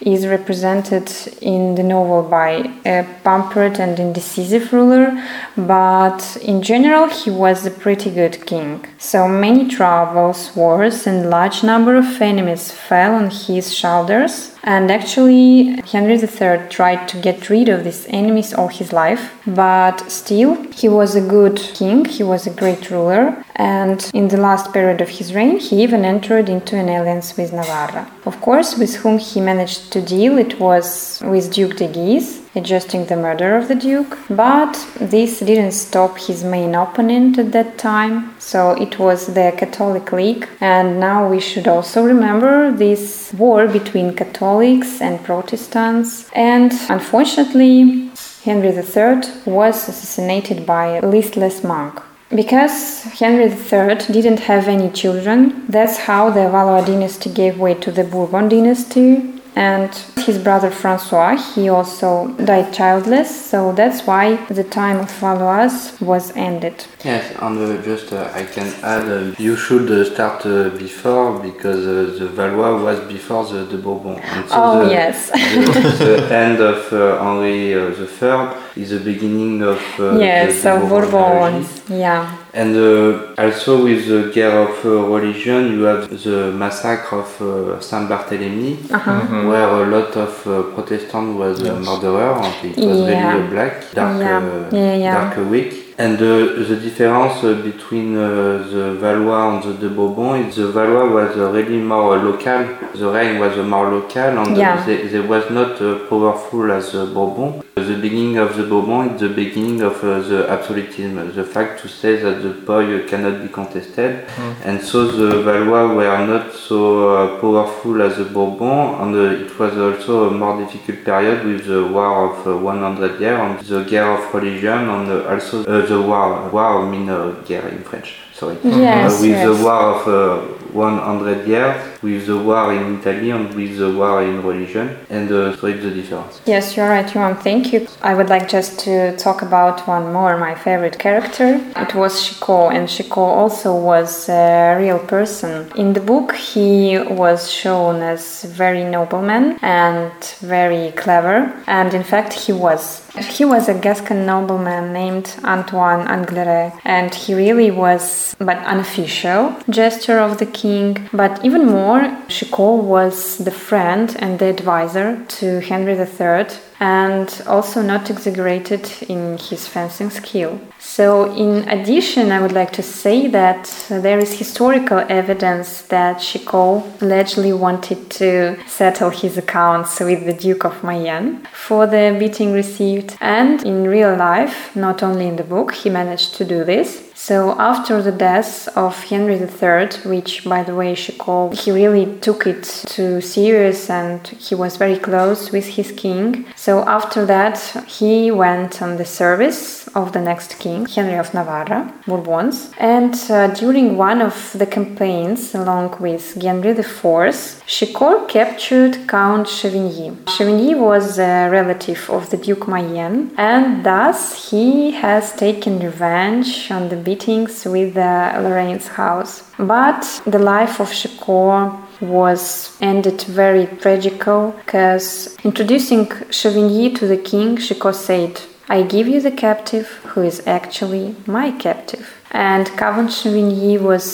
is represented in the novel by a pampered and indecisive ruler, but in general he was a pretty good king. So many troubles, wars, and large number of enemies fell on his shoulders, and actually, Henry III tried to get rid of these enemies all his life, but still, he was a good king, he was a great ruler, and in the last period of his reign, he even entered into an alliance with Navarra. Of course, with whom he managed to deal, it was with Duke de Guise, adjusting the murder of the Duke. But this didn't stop his main opponent at that time, so it was the Catholic League. And now we should also remember this war between Catholics and Protestants. And unfortunately, Henry III was assassinated by a listless monk. Because Henry III didn't have any children, that's how the Valois dynasty gave way to the Bourbon dynasty, and his brother Francois, he also died childless, so that's why the time of Valois was ended. Yes, and uh, just uh, I can add, uh, you should uh, start uh, before because uh, the Valois was before the, the Bourbon. So Oh, the, yes. the, the end of uh, Henri uh, III is the beginning of uh, yes, the, of Bourbon. Bourbons, yeah. And uh, also with the guerre of uh, religion, you have the massacre of uh, Saint Barthélemy, Uh-huh. where a lot of uh, Protestant was a Yes. murderer. and It was Yeah. really a black, dark, Yeah. uh, Yeah, yeah. dark week. And uh, the difference uh, between uh, the Valois and the de Bourbon is the Valois was uh, really more uh, local. The reign was uh, more local, and Yeah. they, they was not uh, powerful as the Bourbon. The beginning of the Bourbon is the beginning of uh, the absolutism, the fact to say that the power cannot be contested. And so the Valois were not so uh, powerful as the Bourbon, and uh, it was also a more difficult period with the war of uh, 100 years, and the guerre of religion, and uh, also uh, the war, war mean uh, guerre in French, sorry. Yes, Uh, with yes. the war of uh, 100 years, with the war in Italy, and with the war in religion, and uh, so it's the difference. Yes, you're right, Johan. Thank you. I would like just to talk about one more, my favorite character. It was Chicot, and Chicot also was a real person. In the book, he was shown as very nobleman and very clever, and in fact, he was. He was a Gascon nobleman named Antoine Angleret, and he really was, but unofficial, gesture of the king. But even more, Chicot was the friend and the advisor to Henry III, and also not exaggerated in his fencing skill. So, in addition, I would like to say that there is historical evidence that Chicot allegedly wanted to settle his accounts with the Duke of Mayenne for the beating received, and in real life, not only in the book, he managed to do this. So after the death of Henry III, which by the way she called, he really took it too serious and he was very close with his king. So after that, he went on the service of the next king, Henry of Navarre, Bourbons. And uh, during one of the campaigns, along with Henry IV, Chicot captured Count Chevigny. Chevigny was a relative of the Duke Mayenne, and thus he has taken revenge on the beatings with the Lorraine's house. But the life of Chicot was ended very tragical because introducing Chevigny to the king, Chicot said, I give you the captive who is actually my captive. And Count Chevigny was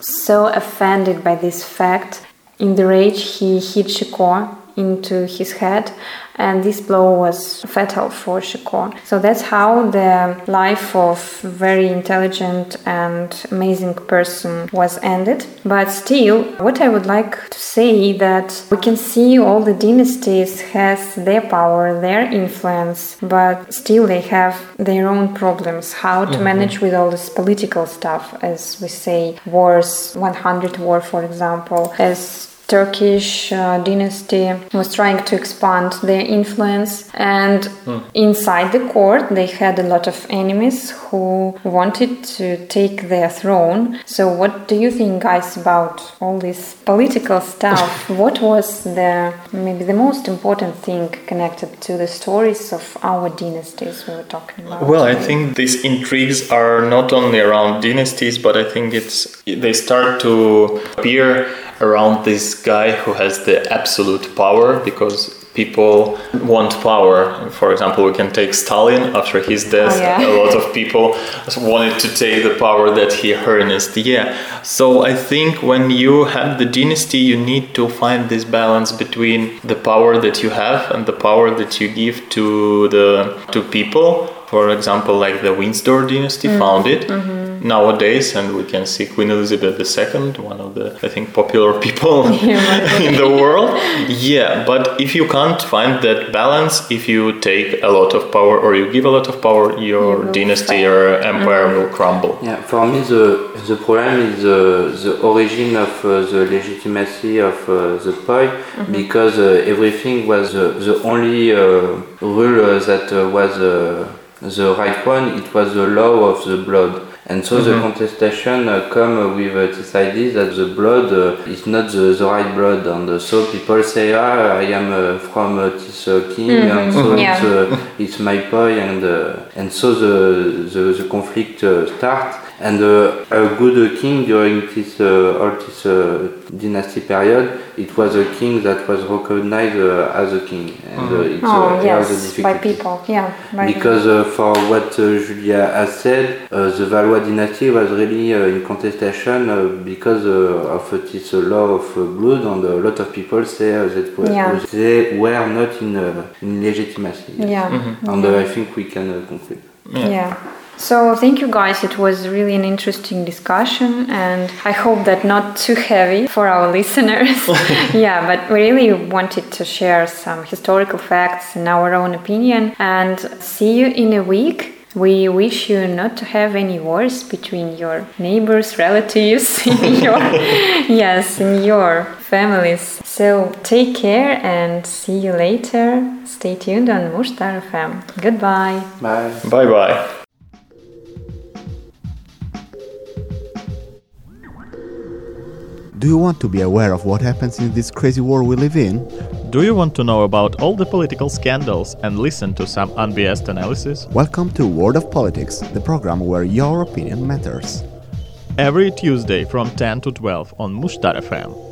so offended by this fact. In the rage, he hit Chicot into his head, and this blow was fatal for Chicot. So that's how the life of very intelligent and amazing person was ended. But still, what I would like to say that we can see all the dynasties has their power, their influence, but still they have their own problems. How to mm-hmm. manage with all this political stuff, as we say, wars, 100 war, for example, as Turkish uh, dynasty was trying to expand their influence, and inside the court, they had a lot of enemies who wanted to take their throne. So, what do you think, guys, about all this political stuff? what was the maybe the most important thing connected to the stories of our dynasties we were talking about? Well, I think these intrigues are not only around dynasties, but I think it's they start to appear around this guy who has the absolute power because people want power. For example, we can take Stalin after his death. Oh, yeah. A lot of people wanted to take the power that he harnessed. Yeah. So I think when you have the dynasty, you need to find this balance between the power that you have and the power that you give to the to people. For example, like the Windsor dynasty mm. founded mm-hmm. Nowadays, and we can see Queen Elizabeth II, one of the I think popular people in the world. Yeah, but if you can't find that balance, if you take a lot of power or you give a lot of power, your will dynasty fail. or empire will crumble. Yeah, for me the the problem is uh, the origin of uh, the legitimacy of uh, the poi because uh, everything was uh, the only uh, rule uh, that uh, was uh, the right one. It was the law of the blood. And so the contestation uh, come with uh, this idea that the blood uh, is not the, the right blood, and uh, so people say, "Ah, I am uh, from uh, this uh, king, and so Yeah. it's, uh, it's my boy," and uh, and so the the, the conflict uh, starts. And uh, a good uh, king during this uh, all this uh, dynasty period, it was a king that was recognized uh, as a king, and uh, it's Oh, uh, here the yes, by people. Yeah, by Because uh, for what uh, Julia has said, uh, the Valois dynasty was really uh, in contestation uh, because uh, of uh, this uh, law of uh, blood, and a lot of people say uh, that Yeah. they were not in, uh, in legitimacy. Yeah. And uh, I think we can uh, conclude. Yeah. So thank you guys. It was really an interesting discussion and I hope that not too heavy for our listeners. yeah, but we really wanted to share some historical facts and our own opinion and see you in a week. We wish you not to have any wars between your neighbors, relatives, in your yes, in your families. So take care and see you later. Stay tuned on Mushtar FM. Goodbye. Bye. Bye bye. Do you want to be aware of what happens in this crazy world we live in? Do you want to know about all the political scandals and listen to some unbiased analysis? Welcome to World of Politics, the program where your opinion matters. Every Tuesday from 10 to 12 on Mushtar FM.